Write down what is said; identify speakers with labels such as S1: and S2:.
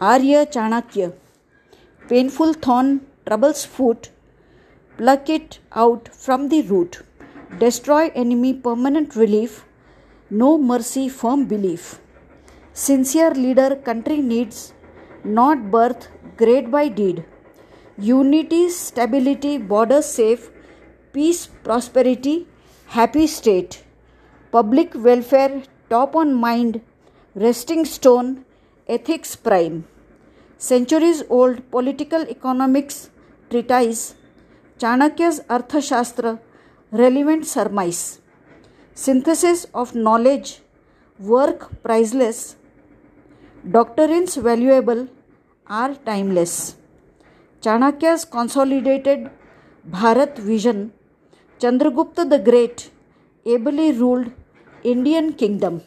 S1: Arya Chanakya. Painful thorn troubles foot, pluck it out from the root. Destroy enemy permanent relief, no mercy firm belief. Sincere leader country needs, not birth great by deed. Unity, stability, borders safe, peace, prosperity, happy state. Public welfare top on mind, resting stone, ethics prime centuries old political economics treatise Chanakya's Arthashastra relevant surmise synthesis of knowledge work priceless doctrines valuable are timeless Chanakya's consolidated Bharat vision Chandragupta the great ably ruled Indian kingdom